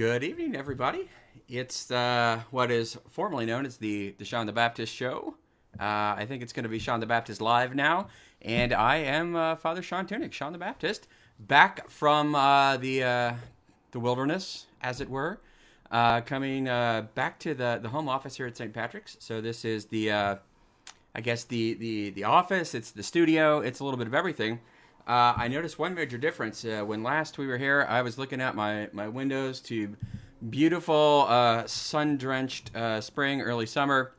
Good evening, everybody. It's uh, what is formerly known as the, the Sean the Baptist Show. Uh, I think it's going to be Sean the Baptist Live now. And I am uh, Father Sean Tunick, Sean the Baptist, back from uh, the, uh, the wilderness, as it were, uh, coming back to the, the home office here at St. Patrick's. So this is the, uh, I guess, the, the, the office, it's the studio, it's a little bit of everything. Uh, I noticed one major difference. Uh, when last we were here, I was looking out my, my windows to beautiful uh, sun drenched uh, spring, early summer,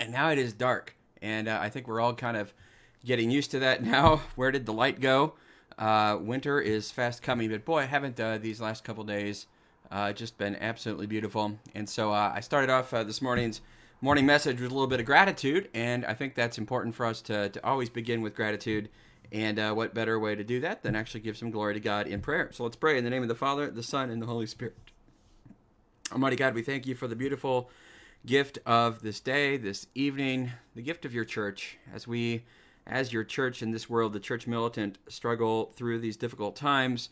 and now it is dark. And uh, I think we're all kind of getting used to that now. Where did the light go? Uh, winter is fast coming, but boy, I haven't these last couple days just been absolutely beautiful. And so I started off this morning's morning message with a little bit of gratitude, and I think that's important for us to, to always begin with gratitude and uh, what better way to do that than actually give some glory to God in prayer? So let's pray in the name of the Father, the Son, and the Holy Spirit. Almighty God, we thank you for the beautiful gift of this day, this evening, the gift of your church. As we, as your church in this world, the church militant, struggle through these difficult times,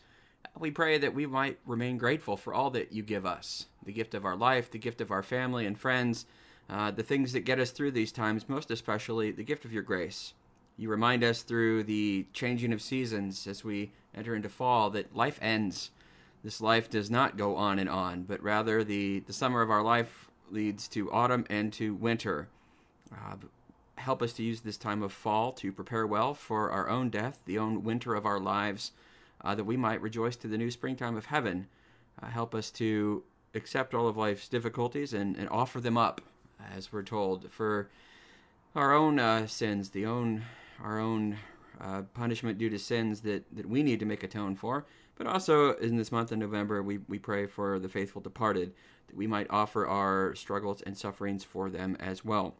we pray that we might remain grateful for all that you give us the gift of our life, the gift of our family and friends, uh, the things that get us through these times, most especially the gift of your grace. You remind us through the changing of seasons as we enter into fall that life ends. This life does not go on and on, but rather the, the summer of our life leads to autumn and to winter. Uh, help us to use this time of fall to prepare well for our own death, the own winter of our lives, uh, that we might rejoice to the new springtime of heaven. Uh, help us to accept all of life's difficulties and, and offer them up, as we're told, for our own uh, sins, the own our own uh, punishment due to sins that, that we need to make atone for. But also in this month of November, we, we pray for the faithful departed, that we might offer our struggles and sufferings for them as well.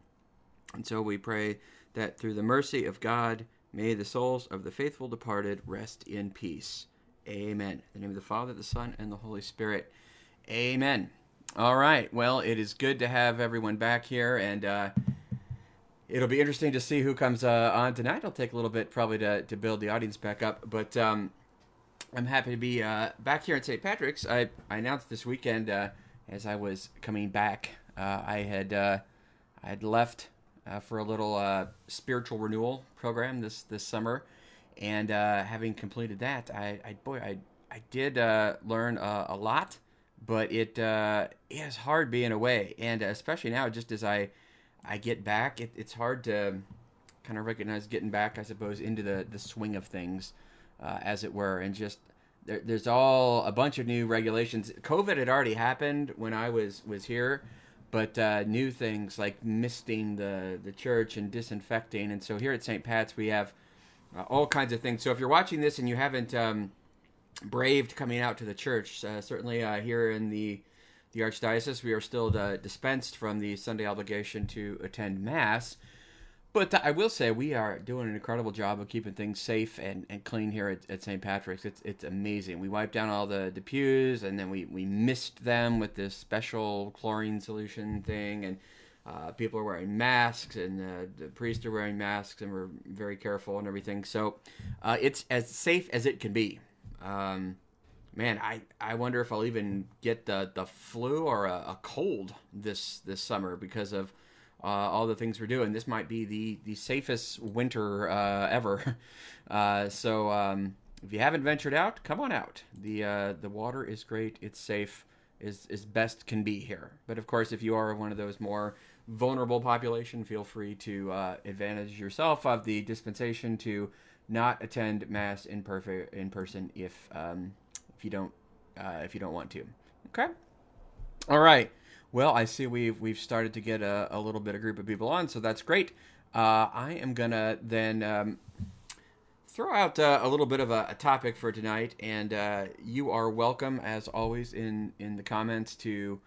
And so we pray that through the mercy of God, may the souls of the faithful departed rest in peace. Amen. In the name of the Father, the Son, and the Holy Spirit. Amen. All right. Well, it is good to have everyone back here. And, uh, it'll be interesting to see who comes uh, on tonight. It'll take a little bit probably to, to build the audience back up, but um, I'm happy to be uh, back here at St. Patrick's. I, I announced this weekend uh, as I was coming back, uh, I had uh, I had left uh, for a little spiritual renewal program this this summer, and having completed that, I, I boy I I did learn a lot, but it is hard being away, and especially now, just as I I get back, it, it's hard to kind of recognize getting back, I suppose, into the, the swing of things, uh, as it were, and just there, there's all a bunch of new regulations. COVID had already happened when I was was here, but uh, new things like misting the the church and disinfecting, and so here at St. Pat's we have uh, all kinds of things. So if you're watching this and you haven't um, braved coming out to the church, uh, certainly uh, here in the the Archdiocese, we are still uh, dispensed from the Sunday obligation to attend Mass. But I will say we are doing an incredible job of keeping things safe and, and clean here at, at St. Patrick's. It's it's amazing. We wiped down all the, the pews and then we, we mist them with this special chlorine solution thing. And uh, people are wearing masks and uh, the priests are wearing masks and we're very careful and everything. So uh, it's as safe as it can be. Um, man, I, I wonder if I'll even get the, the flu or a, a cold this this summer because of uh, all the things we're doing. This might be the, the safest winter uh, ever. Uh, so um, if you haven't ventured out, come on out. The uh, the water is great. It's safe. Is is best can be here. But of course, if you are one of those more vulnerable population, feel free to uh, advantage yourself of the dispensation to not attend mass in perfect in person if um, you don't uh, if you don't want to. Okay. All right. Well, I see we've we've started to get a, a little bit of group of people on, so that's great. Uh, I am gonna then um, throw out uh, a little bit of a, a, topic for tonight, and uh, you are welcome, as always, in in the comments to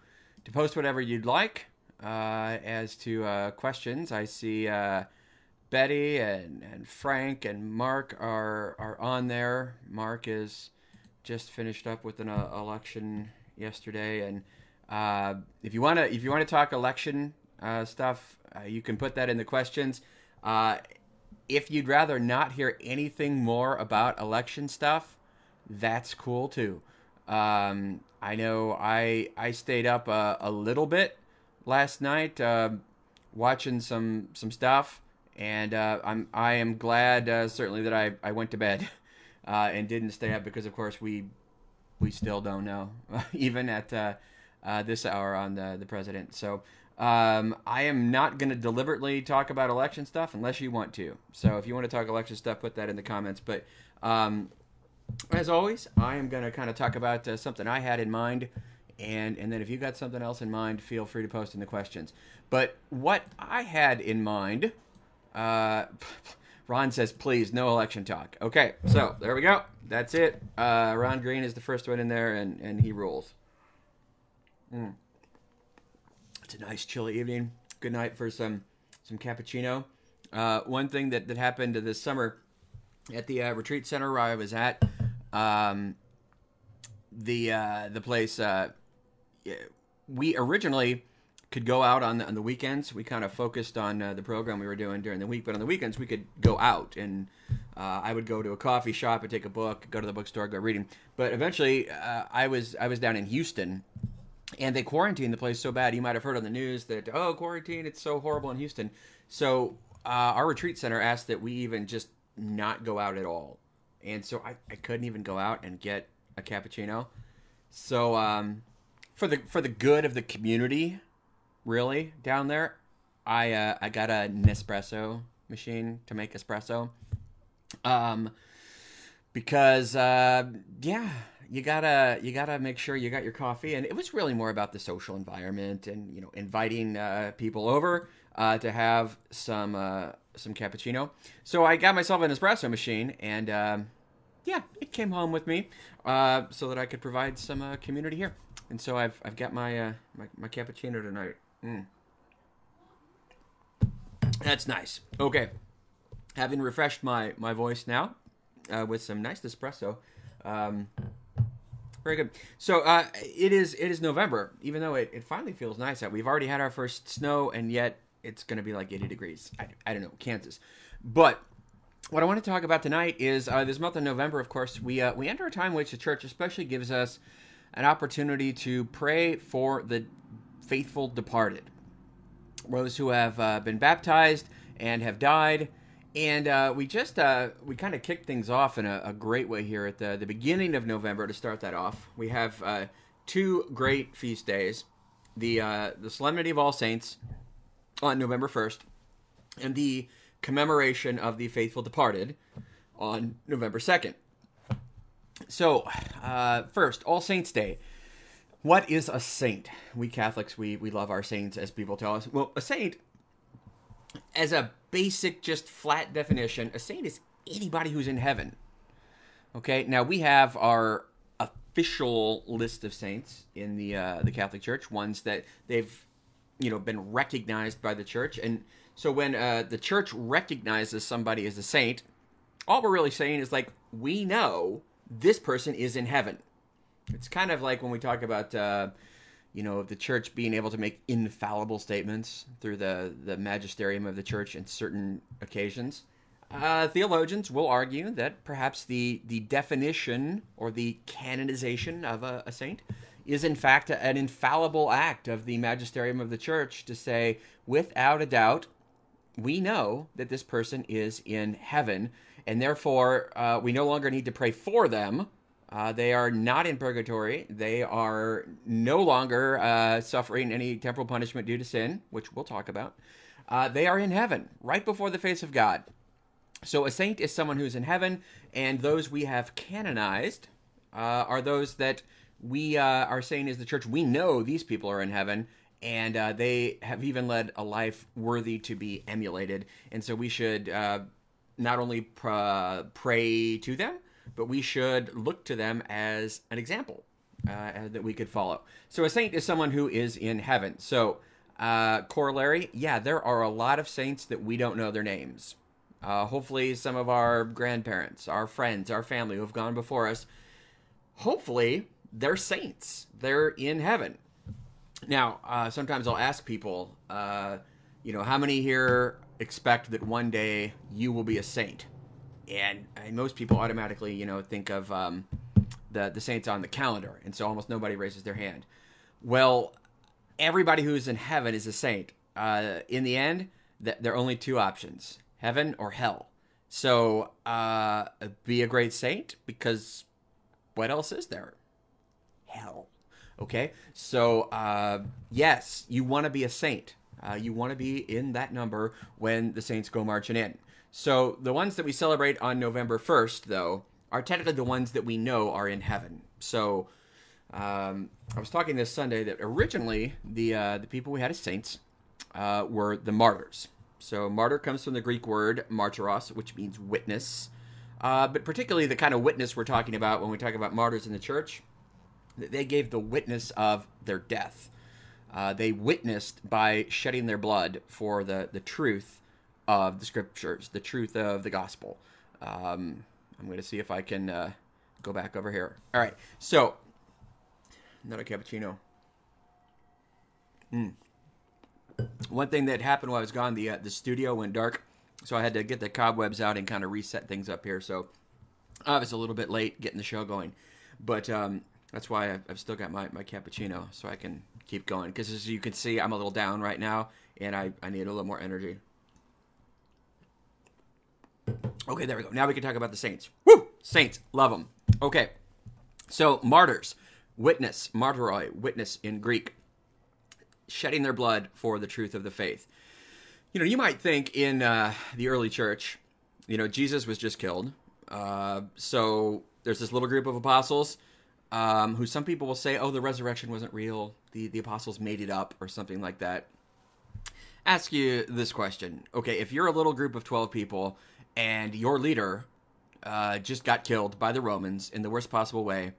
to post whatever you'd like. Uh, as to uh, questions, I see uh, Betty and, and Frank and Mark are are on there. Mark is just finished up with an uh, election yesterday, and uh, if you want to if you want to talk election uh, stuff, uh, you can put that in the questions. Uh, if you'd rather not hear anything more about election stuff, that's cool too. Um, I know I I stayed up a, a little bit last night watching some some stuff, and I'm I am glad certainly that I, I went to bed uh, and didn't stay up because of course we we still don't know even at uh, uh, this hour on the the president. So um, I am not going to deliberately talk about election stuff unless you want to. So if you want to talk election stuff, put that in the comments. But um, as always, I am going to kind of talk about uh, something I had in mind. And, and then if you got something else in mind, feel free to post in the questions. But what I had in mind, uh, Ron says, please, no election talk. Okay, so there we go. That's it. Uh, Ron Green is the first one in there, and, and he rules. Mm. It's a nice chilly evening. Good night for some some cappuccino. Uh, one thing that, that happened this summer at the uh, retreat center where I was at, um, the uh, the place uh, we originally could go out on the, on the weekends. We kind of focused on uh, the program we were doing during the week, but on the weekends we could go out and uh, I would go to a coffee shop and take a book, go to the bookstore, go reading. But eventually, uh, I was I was down in Houston and they quarantined the place so bad. You might have heard on the news that oh, quarantine, it's so horrible in Houston. So uh, our retreat center asked that we even just not go out at all, and so I, I couldn't even go out and get a cappuccino. So um, for the for the good of the community, really down there, I uh, I got a Nespresso machine to make espresso. Um, because uh, yeah, you gotta you gotta make sure you got your coffee. And it was really more about the social environment and you know inviting uh, people over uh, to have some uh, some cappuccino. So i got myself an espresso machine and um, yeah it came home with me uh, so that i could provide some uh, community here. And so i've, I've got my, uh, my, my cappuccino tonight mm. that's nice okay having refreshed my my voice now with some nice espresso um, very good. So uh, it is it is November, even though it, it finally feels nice out. We've already had our first snow, and yet it's going to be like 80 degrees. I, I don't know, Kansas. But what I want to talk about tonight is uh, this month of November, of course, we, uh, we enter a time which the church especially gives us an opportunity to pray for the faithful departed, those who have uh, been baptized and have died and uh, we just uh, we kind of kicked things off in a, a, great way here at the, the beginning of November to start that off. We have uh, two great feast days: the uh, the Solemnity of All Saints on November first, and the commemoration of the faithful departed on November second. So, uh, first, All Saints Day. What is a saint? We Catholics we we love our saints, as people tell us. Well, a saint as a basic, just flat definition, a saint is anybody who's in heaven. Okay, now we have our official list of saints in the uh, the Catholic Church, ones that they've you know been recognized by the church, and so when uh, the church recognizes somebody as a saint, all we're really saying is like we know this person is in heaven. It's kind of like when we talk about uh, you know, the church being able to make infallible statements through the, the magisterium of the church in certain occasions. Uh, theologians will argue that perhaps the, the definition or the canonization of a, a saint is in fact an infallible act of the magisterium of the church to say, without a doubt, we know that this person is in heaven, and therefore uh, we no longer need to pray for them uh, they are not in purgatory. They are no longer uh, suffering any temporal punishment due to sin, which we'll talk about. Uh, they are in heaven, right before the face of God. So a saint is someone who's in heaven, and those we have canonized uh, are those that we uh, are saying is the church. We know these people are in heaven, and uh, they have even led a life worthy to be emulated. And so we should not only pr- pray to them, but we should look to them as an example uh, that we could follow. So a saint is someone who is in heaven. So uh, corollary, yeah, there are a lot of saints that we don't know their names. Uh, hopefully, some of our grandparents, our friends, our family who have gone before us, hopefully they're saints. They're in heaven. Now, uh, sometimes I'll ask people, uh, you know, how many here expect that one day you will be a saint? And, and most people automatically, you know, think of um, the the saints on the calendar, and so almost nobody raises their hand. Well, everybody who is in heaven is a saint. Uh, in the end, th- there are only two options: heaven or hell. So, uh, be a great saint because what else is there? Hell. Okay, so uh, yes, you want to be a saint. Uh, you want to be in that number when the saints go marching in. So the ones that we celebrate on November 1st, though, are technically the ones that we know are in heaven. So um, I was talking this Sunday that originally the uh, the people we had as saints uh, were the martyrs. So martyr comes from the Greek word martyros, which means witness. Uh, but particularly the kind of witness we're talking about when we talk about martyrs in the church, that they gave the witness of their death. Uh, they witnessed by shedding their blood for the, the truth of the scriptures, the truth of the gospel. Um, I'm going to see if I can uh, go back over here. All right, so another cappuccino. Mm. One thing that happened while I was gone, the uh, the studio went dark, so I had to get the cobwebs out and kind of reset things up here. So I was a little bit late getting the show going, but um, that's why I've, still got my, my cappuccino so I can keep going. Because as you can see, I'm a little down right now, and I, I need a little more energy. Okay, there we go. Now we can talk about the saints. Woo! Saints, love them. Okay, so martyrs, witness, martyroi, witness in Greek, shedding their blood for the truth of the faith. You know, you might think in uh, the early church, you know, Jesus was just killed. Uh, so there's this little group of apostles um, who some people will say, oh, the resurrection wasn't real. The, the apostles made it up or something like that. Ask you this question. Okay, if you're a little group of 12 people and your leader uh, just got killed by the Romans in the worst possible way,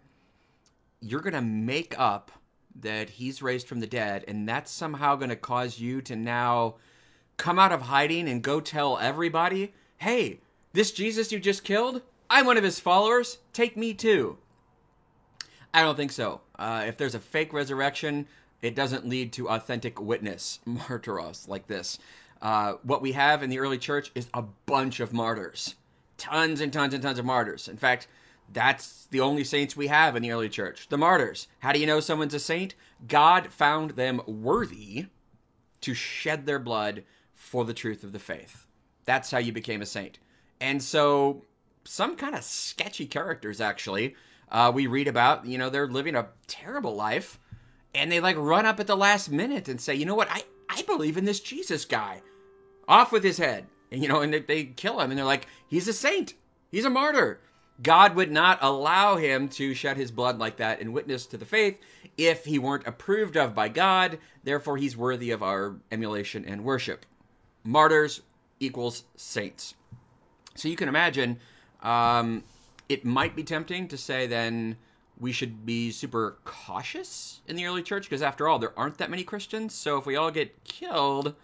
you're going to make up that he's raised from the dead, and that's somehow going to cause you to now come out of hiding and go tell everybody, hey, this Jesus you just killed, I'm one of his followers, take me too. I don't think so. Uh, if there's a fake resurrection, it doesn't lead to authentic witness, martyros, like this. Uh, what we have in the early church is a bunch of martyrs. Tons and tons and tons of martyrs. In fact, that's the only saints we have in the early church the martyrs. How do you know someone's a saint? God found them worthy to shed their blood for the truth of the faith. That's how you became a saint. And so, some kind of sketchy characters, actually, uh, we read about, you know, they're living a terrible life and they like run up at the last minute and say, you know what, I, I believe in this Jesus guy. Off with his head. And, you know, and they, they kill him and they're like, he's a saint, he's a martyr. God would not allow him to shed his blood like that in witness to the faith if he weren't approved of by God. Therefore, he's worthy of our emulation and worship. Martyrs equals saints. So you can imagine um, it might be tempting to say then we should be super cautious in the early church because after all there aren't that many christians so if we all get killed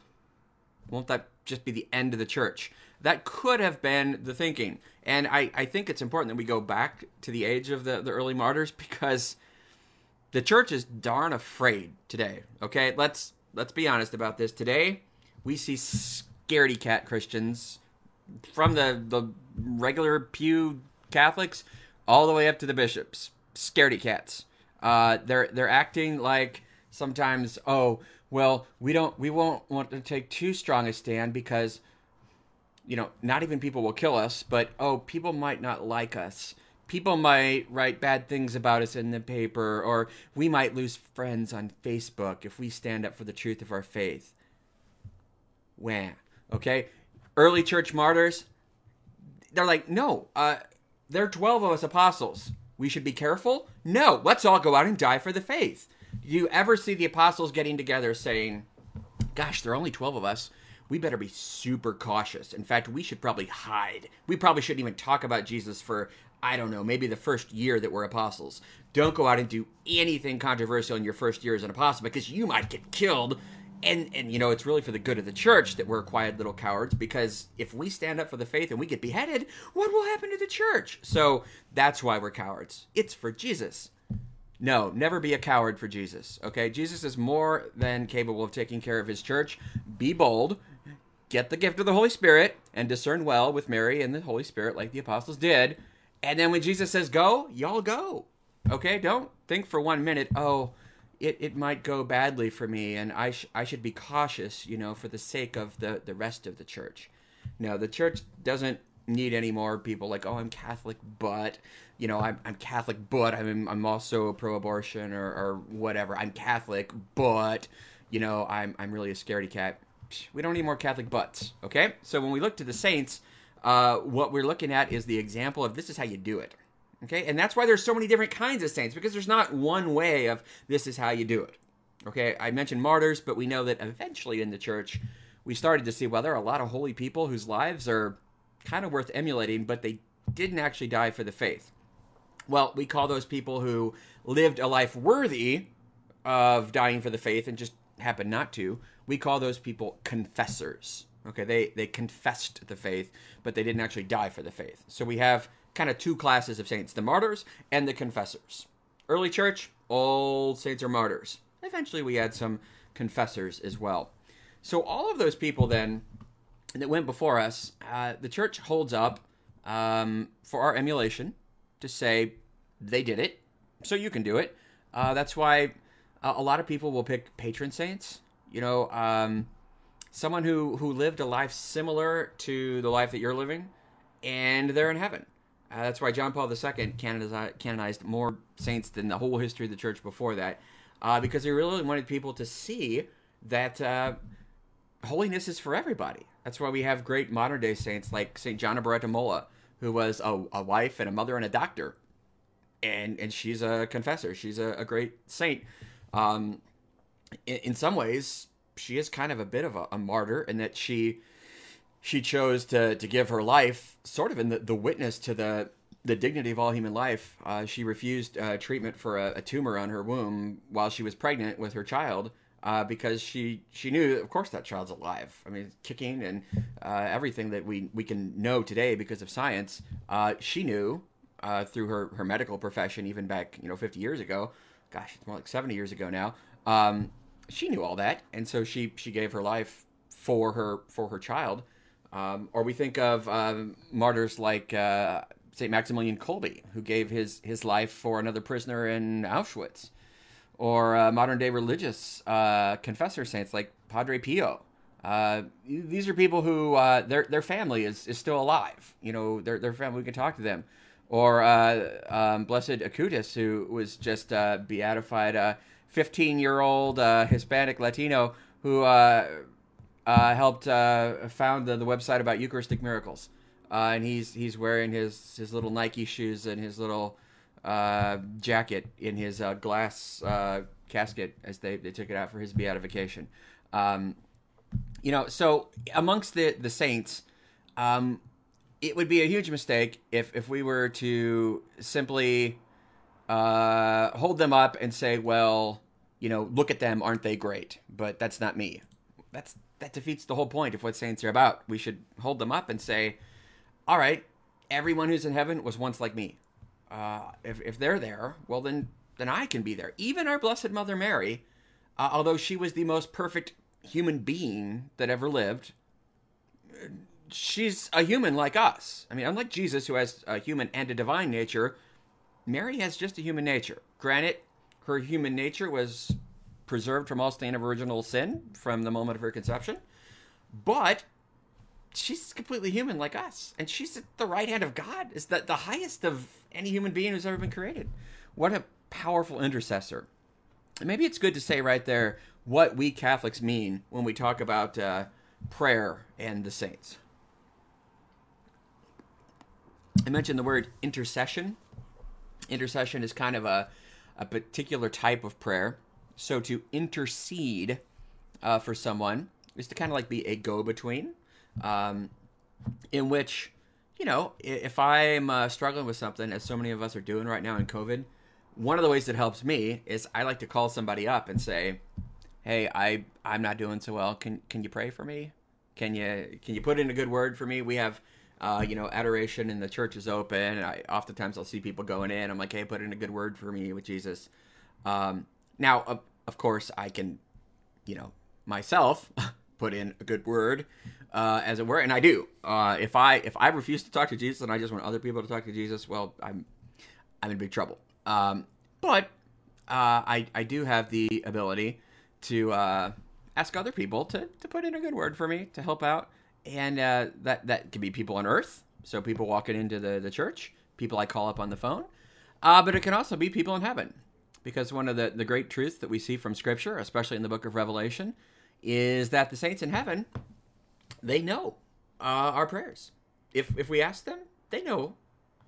won't that just be the end of the church that could have been the thinking and i, I think it's important that we go back to the age of the, the early martyrs because the church is darn afraid today okay let's let's be honest about this today we see scaredy cat christians from the the regular pew Catholics all the way up to the bishops. Scaredy cats. Uh, they're they're acting like sometimes. Oh well, we don't we won't want to take too strong a stand because you know not even people will kill us, but oh people might not like us. People might write bad things about us in the paper, or we might lose friends on Facebook if we stand up for the truth of our faith. Wham. Okay? Early church martyrs, they're like, no, uh, there are 12 of us apostles. We should be careful? No, let's all go out and die for the faith. You ever see the apostles getting together saying, Gosh, there are only 12 of us. We better be super cautious. In fact, we should probably hide. We probably shouldn't even talk about Jesus for, I don't know, maybe the first year that we're apostles. Don't go out and do anything controversial in your first year as an apostle because you might get killed and and you know it's really for the good of the church that we're quiet little cowards because if we stand up for the faith and we get beheaded what will happen to the church so that's why we're cowards it's for jesus no never be a coward for jesus okay jesus is more than capable of taking care of his church be bold get the gift of the holy spirit and discern well with mary and the holy spirit like the apostles did and then when jesus says go y'all go Okay, don't think for one minute. Oh, it, it might go badly for me, and I sh- I should be cautious, you know, for the sake of the the rest of the church. No, the church doesn't need any more people like, oh, I'm Catholic, but you know, I'm, I'm Catholic, but I'm I'm also pro-abortion or, or whatever. I'm Catholic, but you know, I'm I'm really a scaredy cat. We don't need more Catholic butts. Okay, so when we look to the saints, uh, what we're looking at is the example of this is how you do it. Okay, and that's why there's so many different kinds of saints because there's not one way of this is how you do it. Okay, I mentioned martyrs, but we know that eventually in the church we started to see well there are a lot of holy people whose lives are kind of worth emulating, but they didn't actually die for the faith. Well, we call those people who lived a life worthy of dying for the faith and just happened not to. We call those people confessors. Okay, they they confessed the faith, but they didn't actually die for the faith. So we have kind of two classes of saints: the martyrs and the confessors. Early church, all saints are martyrs. Eventually, we had some confessors as well. So all of those people then that went before us, uh, the church holds up um, for our emulation to say they did it, so you can do it. Uh, that's why uh, a lot of people will pick patron saints. You know, um, someone who who lived a life similar to the life that you're living, and they're in heaven. Uh, that's why John Paul II canonized, canonized more saints than the whole history of the church before that, uh, because he really wanted people to see that uh, holiness is for everybody. That's why we have great modern day saints like Saint Gianna Molla, who was a, a, wife and a mother and a doctor, and and she's a confessor. She's a, a great saint. Um, in, in, some ways, she is kind of a bit of a, a, martyr in that she she chose to to give her life sort of in the, the witness to the the dignity of all human life. Uh, she refused uh, treatment for a, a tumor on her womb while she was pregnant with her child uh, because she she knew, of course, that child's alive. I mean, kicking and uh, everything that we we can know today because of science. Uh, she knew uh, through her her medical profession, even back you know 50 years ago. Gosh, it's more like 70 years ago now. Um, she knew all that, and so she she gave her life for her for her child. Um, or we think of um, martyrs like uh, Saint Maximilian Kolbe, who gave his his life for another prisoner in Auschwitz or uh, modern day religious uh, confessor saints like Padre Pio. Uh, these are people who uh, their their family is, is still alive. You know, their their family. We can talk to them. Or uh, um, Blessed Acutis, who was just uh, beatified, a 15 year old Hispanic Latino who helped found the, the website about Eucharistic miracles. and he's he's wearing his his little Nike shoes and his little uh, jacket in his uh, glass uh, casket as they, they took it out for his beatification. Um, you know, so amongst the the saints, um, it would be a huge mistake if if we were to simply uh, hold them up and say, well, you know, look at them, aren't they great? But that's not me. That's that defeats the whole point of what saints are about. We should hold them up and say, all right, everyone who's in heaven was once like me uh, if, if they're there, well, then, then I can be there. Even our Blessed Mother Mary, uh, although she was the most perfect human being that ever lived, she's a human like us. I mean, unlike Jesus, who has a human and a divine nature, Mary has just a human nature. Granted, her human nature was preserved from all stain of original sin from the moment of her conception, but she's completely human like us, and she's at the right hand of God. Is that the highest of any human being who's ever been created? What a powerful intercessor. And maybe it's good to say right there what we Catholics mean when we talk about uh, prayer and the saints. I mentioned the word intercession. Intercession is kind of a, a particular type of prayer. So to intercede uh, for someone is to kind of like be a go between um, in which, you know, if I'm uh, struggling with something, as so many of us are doing right now in COVID, one of the ways that helps me is I like to call somebody up and say, "Hey, I I'm not doing so well. Can can you pray for me? Can you can you put in a good word for me? We have." Uh, you know, adoration and the church is open. And I oftentimes I'll see people going in. I'm like, hey, put in a good word for me with Jesus. Um, now, of, of course, I can, you know, myself put in a good word uh, as it were, and I do. Uh, if I if I refuse to talk to Jesus and I just want other people to talk to Jesus, well, I'm I'm in big trouble. Um, But uh, I I do have the ability to uh, ask other people to to put in a good word for me to help out, and uh, that that could be people on Earth, so people walking into the the church, people I call up on the phone, uh, but it can also be people in heaven, because one of the the great truths that we see from Scripture, especially in the Book of Revelation, is that the saints in heaven, they know uh, our prayers. If if we ask them, they know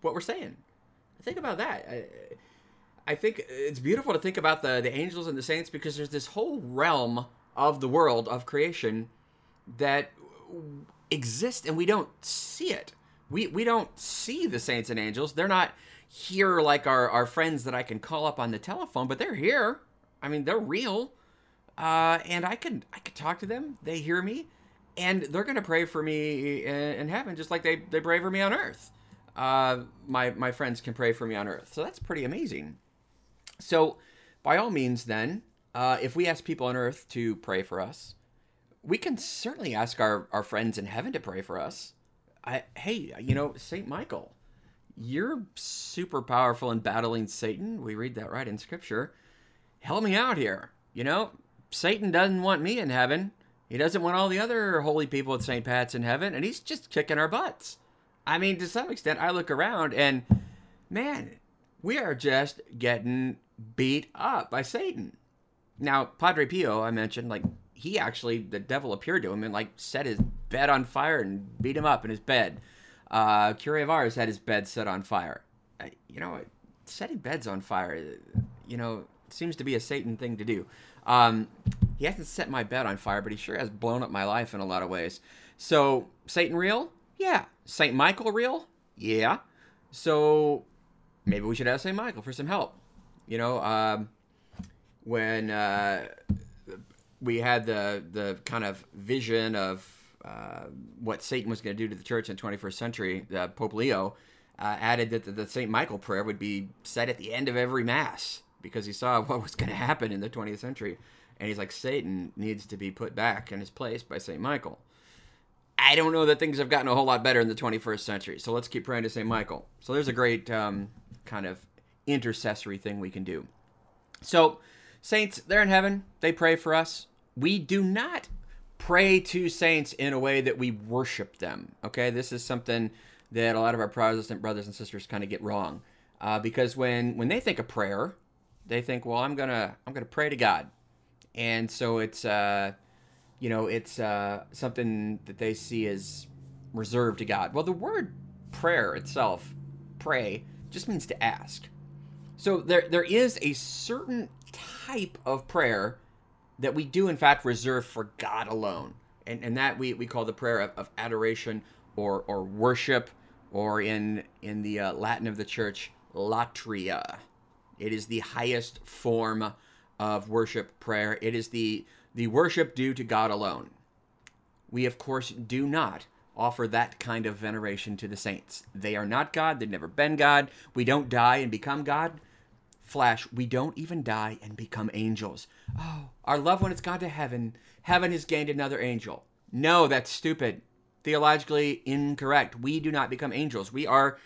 what we're saying. Think about that. I, I think it's beautiful to think about the the angels and the saints because there's this whole realm of the world of creation that exists and we don't see it. We we don't see the saints and angels. They're not here like our, our friends that I can call up on the telephone, but they're here. I mean, they're real. Uh, and I can I can talk to them. They hear me, and they're gonna pray for me in, heaven, just like they, they pray for me on earth. Uh, my my friends can pray for me on earth, so that's pretty amazing. So, by all means, then, uh, if we ask people on earth to pray for us, we can certainly ask our, our friends in heaven to pray for us. I, hey, you know, Saint Michael, you're super powerful in battling Satan. We read that right in Scripture. Help me out here. You know, Satan doesn't want me in heaven. He doesn't want all the other holy people at St. Pat's in heaven, and he's just kicking our butts. I mean, to some extent, I look around and, man, we are just getting beat up by Satan. Now, Padre Pio, I mentioned, like, he actually, the devil appeared to him and, like, set his bed on fire and beat him up in his bed. Uh, Cure of Ars had his bed set on fire. you know, setting beds on fire, you know, seems to be a Satan thing to do. Um, he hasn't set my bed on fire, but he sure has blown up my life in a lot of ways. So, Satan real? Yeah. Saint Michael real? Yeah. So, maybe we should ask Saint Michael for some help. You know, um, when uh, we had the the kind of vision of uh, what Satan was going to do to the church in the 21st century, uh, Pope Leo uh, added that the, the Saint Michael prayer would be said at the end of every mass because he saw what was going to happen in the 20th century. And he's like, Satan needs to be put back in his place by St. Michael. I don't know that things have gotten a whole lot better in the 21st century. So let's keep praying to St. Michael. So there's a great um, kind of intercessory thing we can do. So, saints, they're in heaven. They pray for us. We do not pray to saints in a way that we worship them. Okay, this is something that a lot of our Protestant brothers and sisters kind of get wrong. Uh, because when when they think of prayer, they think, well, I'm gonna I'm gonna pray to God, and so it's uh, you know it's uh, something that they see as reserved to God. Well, the word prayer itself, pray, just means to ask. So there there is a certain type of prayer that we do in fact reserve for God alone, and and that we we call the prayer of, of adoration or or worship, or in in the uh, Latin of the Church, latria. It is the highest form of worship prayer. It is the, the worship due to God alone. We, of course, do not offer that kind of veneration to the saints. They are not God. They've never been God. We don't die and become God. Flash, we don't even die and become angels. Oh, our loved one has gone to heaven. Heaven has gained another angel. No, that's stupid. Theologically incorrect. We do not become angels. We are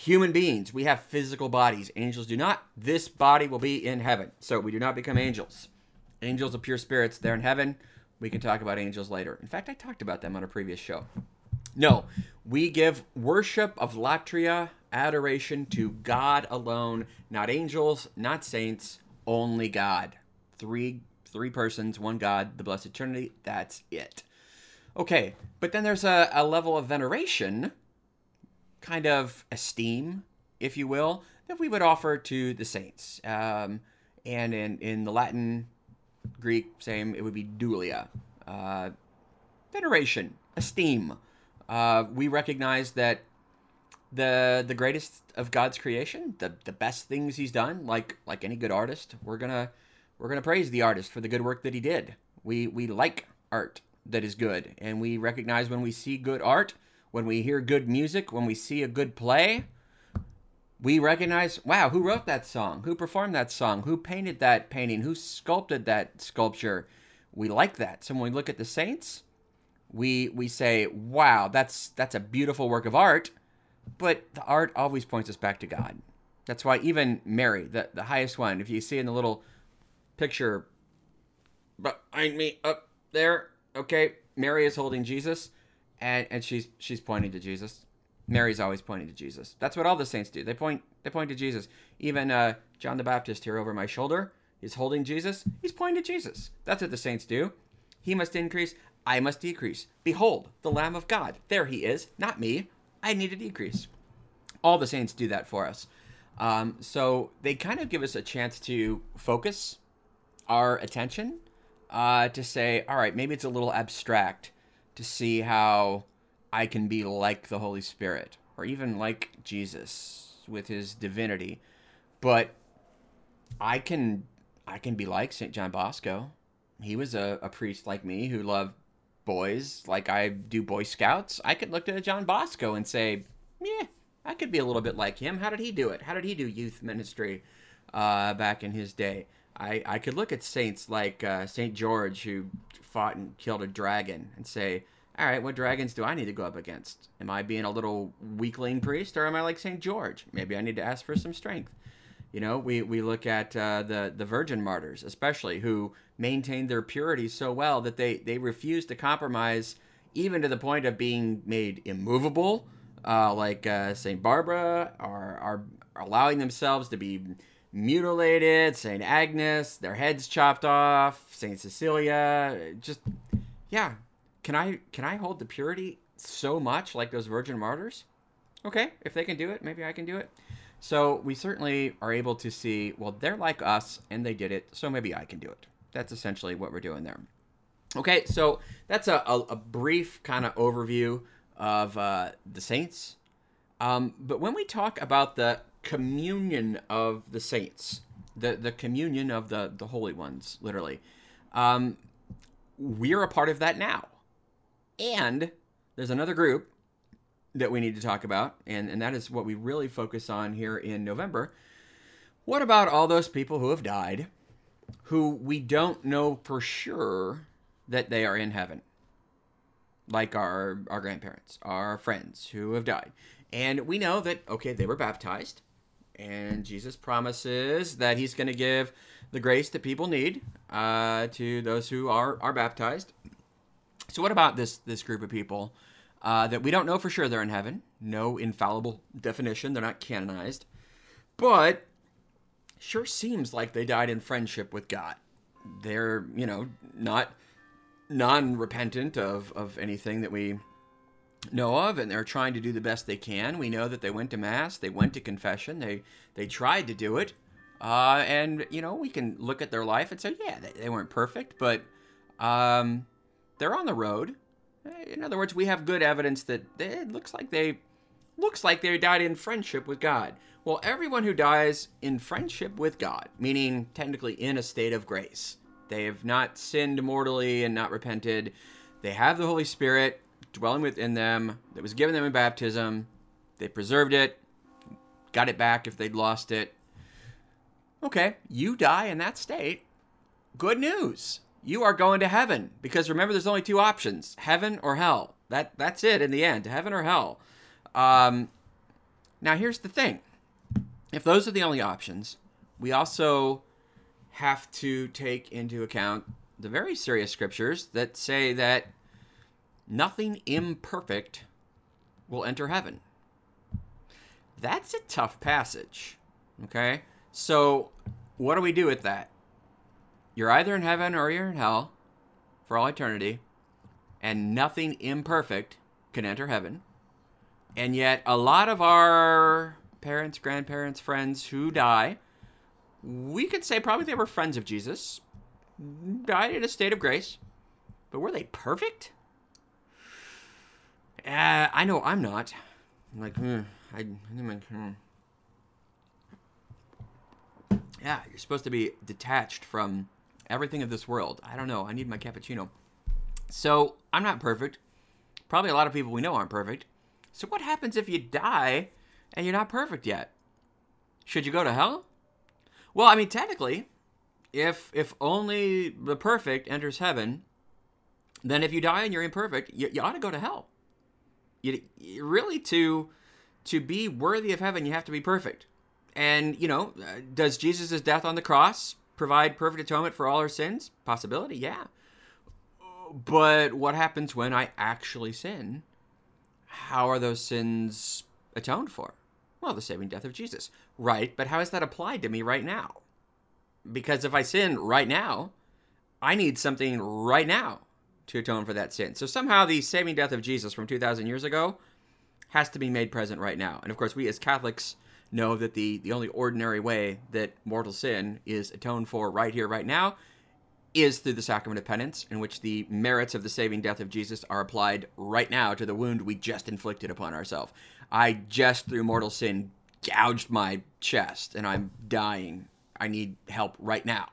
human beings. We have physical bodies. Angels do not. This body will be in heaven. So we do not become angels. Angels are pure spirits. They're in heaven. We can talk about angels later. In fact, I talked about them on a previous show. No, we give worship of latria, adoration to God alone, not angels, not saints, only God. Three three persons, one God, the blessed Trinity. That's it. Okay, but then there's a, a level of veneration kind of esteem, if you will, that we would offer to the saints. Um, and in, in the Latin, Greek, same, it would be dulia. Uh, veneration, esteem. Uh, we recognize that the the greatest of God's creation, the the best things He's done, like like any good artist, we're gonna we're gonna praise the artist for the good work that he did. We we like art that is good, and we recognize when we see good art, when we hear good music, when we see a good play, we recognize, wow, who wrote that song? Who performed that song? Who painted that painting? Who sculpted that sculpture? We like that. So when we look at the saints, we we say, wow, that's that's a beautiful work of art, but the art always points us back to God. That's why even Mary, the, the highest one, if you see in the little picture behind me up there, okay, Mary is holding Jesus and, and she's she's pointing to Jesus. Mary's always pointing to Jesus. That's what all the saints do. They point they point to Jesus. Even uh, John the Baptist here over my shoulder is holding Jesus. He's pointing to Jesus. That's what the saints do. He must increase, I must decrease. Behold, the Lamb of God. There he is, not me. I need to decrease. All the saints do that for us. Um, so they kind of give us a chance to focus our attention uh, to say, all right, maybe it's a little abstract to see how I can be like the Holy Spirit or even like Jesus with his divinity. But I can I can be like St. John Bosco. He was a, a priest like me who loved boys like I do Boy Scouts. I could look at John Bosco and say, yeah, I could be a little bit like him. How did he do it? How did he do youth ministry uh, back in his day? I, I could look at saints like uh, Saint George who fought and killed a dragon and say, all right, what dragons do I need to go up against? Am I being a little weakling priest or am I like Saint George? Maybe I need to ask for some strength. You know, we, we look at uh, the the virgin martyrs, especially who maintained their purity so well that they they refused to compromise, even to the point of being made immovable, uh, like uh, Saint Barbara, are are allowing themselves to be mutilated. Saint Agnes, their heads chopped off. Saint Cecilia, just yeah. Can I can I hold the purity so much like those virgin martyrs? Okay, if they can do it, maybe I can do it. So we certainly are able to see, well, they're like us and they did it, so maybe I can do it. That's essentially what we're doing there. Okay, so that's a, a, a brief kind of overview of uh, the saints. Um, but when we talk about the communion of the saints, the, the communion of the, the holy ones, literally, um, we're a part of that now. And there's another group that we need to talk about, and, and that is what we really focus on here in November. What about all those people who have died who we don't know for sure that they are in heaven? Like our, our grandparents, our friends who have died. And we know that, okay, they were baptized, and Jesus promises that he's going to give the grace that people need uh, to those who are, are baptized. So, what about this, this group of people? uh, that we don't know for sure they're in heaven. No infallible definition. They're not canonized. But sure seems like they died in friendship with God. They're, you know, not non repentant of, of anything that we know of, and they're trying to do the best they can. We know that they went to Mass, they went to confession, they, they tried to do it. Uh, and, you know, we can look at their life and say, yeah, they, they weren't perfect, but um, they're on the road in other words, we have good evidence that it looks like they looks like they died in friendship with God. Well, everyone who dies in friendship with God, meaning technically in a state of grace, they have not sinned mortally and not repented. They have the Holy Spirit dwelling within them that was given them in baptism. They preserved it, got it back if they'd lost it. Okay, you die in that state. Good news you are going to heaven because remember there's only two options heaven or hell that that's it in the end heaven or hell um, now here's the thing if those are the only options we also have to take into account the very serious scriptures that say that nothing imperfect will enter heaven that's a tough passage okay so what do we do with that you're either in heaven or you're in hell for all eternity, and nothing imperfect can enter heaven. And yet, a lot of our parents, grandparents, friends who die, we could say probably they were friends of Jesus, died in a state of grace, but were they perfect? Uh, I know I'm not. I'm like, hmm, I, hmm. yeah, you're supposed to be detached from everything of this world. I don't know. I need my cappuccino. So I'm not perfect. Probably a lot of people we know aren't perfect. So what happens if you die and you're not perfect yet? Should you go to hell? Well, I mean, technically, if if only the perfect enters heaven, then if you die and you're imperfect, you, you ought to go to hell. You, really to to be worthy of heaven, you have to be perfect. And, you know, uh, does Jesus' death on the cross provide perfect atonement for all our sins? Possibility, yeah. But what happens when I actually sin? How are those sins atoned for? Well, the saving death of Jesus. Right, but how is that applied to me right now? Because if I sin right now, I need something right now to atone for that sin. So somehow the saving death of Jesus from 2,000 years ago has to be made present right now. And of course, we as Catholics know that the, the only ordinary way that mortal sin is atoned for right here, right now, is through the sacrament of penance, in which the merits of the saving death of Jesus are applied right now to the wound we just inflicted upon ourselves. I just, through mortal sin, gouged my chest and I'm dying. I need help right now.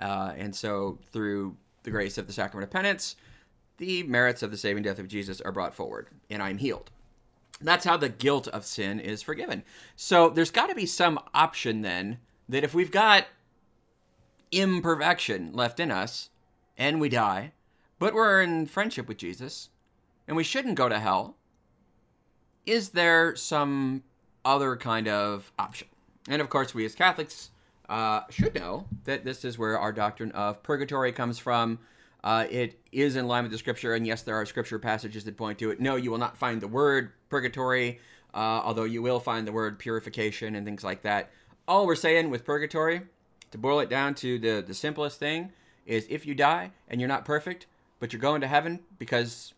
Uh, and so, through the grace of the sacrament of penance, the merits of the saving death of Jesus are brought forward, and I'm healed. That's how the guilt of sin is forgiven. So, there's got to be some option then that if we've got imperfection left in us and we die, but we're in friendship with Jesus and we shouldn't go to hell, is there some other kind of option? And of course, we as Catholics uh, should know that this is where our doctrine of purgatory comes from. Uh, it is in line with the scripture, and yes, there are scripture passages that point to it. No, you will not find the word purgatory, uh, although you will find the word purification and things like that. All we're saying with purgatory, to boil it down to the, the simplest thing, is if you die and you're not perfect, but you're going to heaven because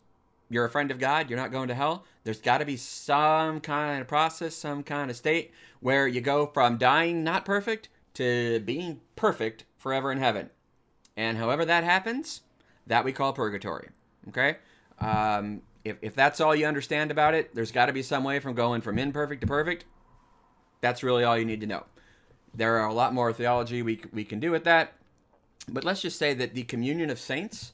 you're a friend of God, you're not going to hell. There's got to be some kind of process, some kind of state where you go from dying not perfect to being perfect forever in heaven. And however that happens, that we call purgatory. Okay? Um, if, if that's all you understand about it, there's got to be some way from going from imperfect to perfect. That's really all you need to know. There are a lot more theology we, we can do with that. But let's just say that the communion of saints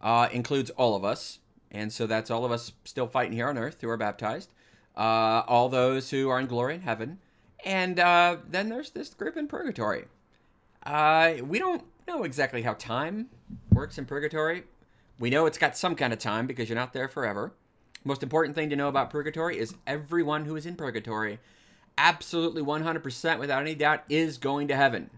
uh, includes all of us. And so that's all of us still fighting here on earth who are baptized, uh, all those who are in glory in heaven. And uh, then there's this group in purgatory. Uh, we don't know exactly how time works in purgatory. We know it's got some kind of time because you're not there forever. Most important thing to know about purgatory is everyone who is in purgatory, absolutely 100% without any doubt, is going to heaven.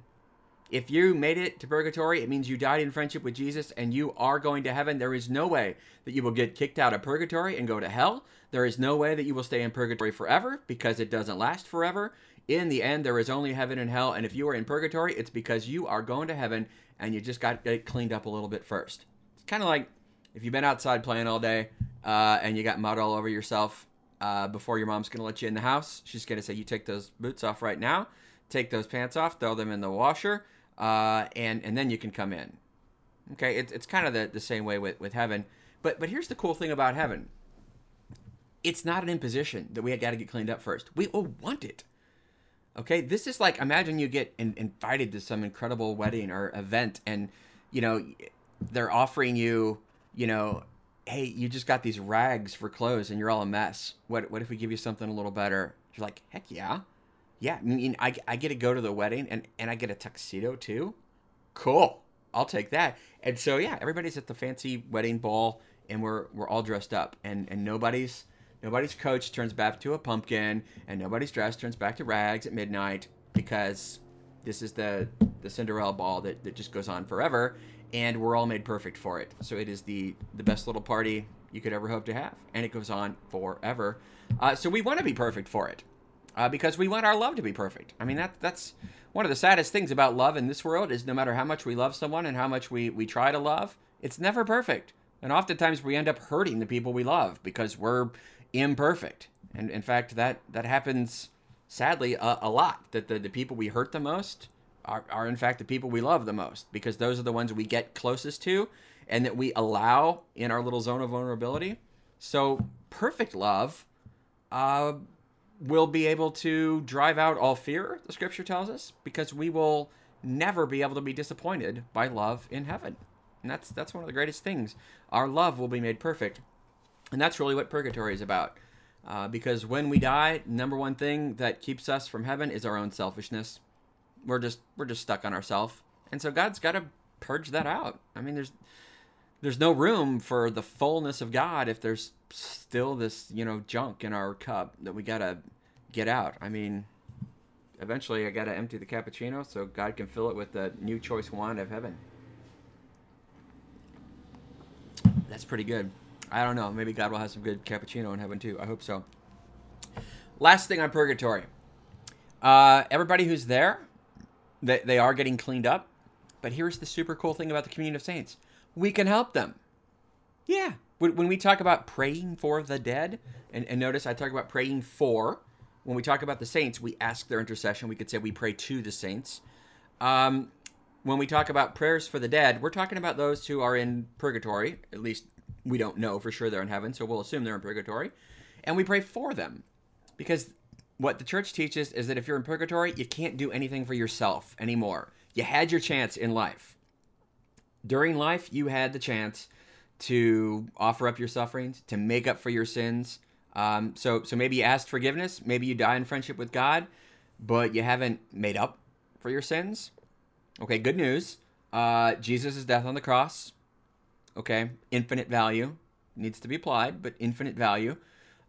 If you made it to purgatory, it means you died in friendship with Jesus and you are going to heaven. There is no way that you will get kicked out of purgatory and go to hell. There is no way that you will stay in purgatory forever because it doesn't last forever. In the end, there is only heaven and hell. And if you are in purgatory, it's because you are going to heaven and you just got get cleaned up a little bit first. It's kind of like if you've been outside playing all day uh, and you got mud all over yourself uh, before your mom's to let you in the house. She's to say, You take those boots off right now, take those pants off, throw them in the washer uh, and and then you can come in. Okay, it's it's kind of the, the same way with, with heaven. But but here's the cool thing about heaven. It's not an imposition that we got to get cleaned up first. We all want it. Okay, this is like imagine you get in, invited to some incredible wedding or event, and you know they're offering you, you know, hey, you just got these rags for clothes and you're all a mess. What what if we give you something a little better? You're like, heck yeah yeah, I mean, I, I get to go to the wedding and, and I get a tuxedo too. Cool. I'll take that. And so, yeah, everybody's at the fancy wedding ball and we're, we're all dressed up and, and nobody's, nobody's coach turns back to a pumpkin and nobody's dress turns back to rags at midnight because this is the, the Cinderella ball that, that just goes on forever and we're all made perfect for it. So it is the, the best little party you could ever hope to have. And it goes on forever. Uh, so we want to be perfect for it uh, because we want our love to be perfect. I mean, that that's one of the saddest things about love in this world is no matter how much we love someone and how much we we try to love, it's never perfect. And oftentimes we end up hurting the people we love because we're imperfect. And in fact, that that happens sadly a, a lot. That the, the people we hurt the most are, are in fact the people we love the most because those are the ones we get closest to and that we allow in our little zone of vulnerability. So perfect love uh, will be able to drive out all fear, the scripture tells us, because we will never be able to be disappointed by love in heaven. And that's that's one of the greatest things. Our love will be made perfect. And that's really what purgatory is about. Uh, because when we die, number one thing that keeps us from heaven is our own selfishness. We're just we're just stuck on ourselves. And so God's got to purge that out. I mean, there's there's no room for the fullness of God if there's still this, you know, junk in our cup that we got to get out. I mean, eventually I got to empty the cappuccino so God can fill it with the new choice wine of heaven. That's pretty good. I don't know. Maybe God will have some good cappuccino in heaven too. I hope so. Last thing on purgatory. Uh, everybody who's there, they, they are getting cleaned up. But here's the super cool thing about the communion of saints we can help them. Yeah. When, we talk about praying for the dead, and, and notice I talk about praying for, when we talk about the saints, we ask their intercession. We could say we pray to the saints. Um, when we talk about prayers for the dead, we're talking about those who are in purgatory. At least we don't know for sure they're in heaven, so we'll assume they're in purgatory. And we pray for them. Because what the church teaches is that if you're in purgatory, you can't do anything for yourself anymore. You had your chance in life. During life, you had the chance to offer up your sufferings, to make up for your sins. Um, so, so maybe you asked forgiveness, maybe you die in friendship with God, but you haven't made up for your sins. Okay, good news. Uh, Jesus' death on the cross. Okay, infinite value needs to be applied, but infinite value.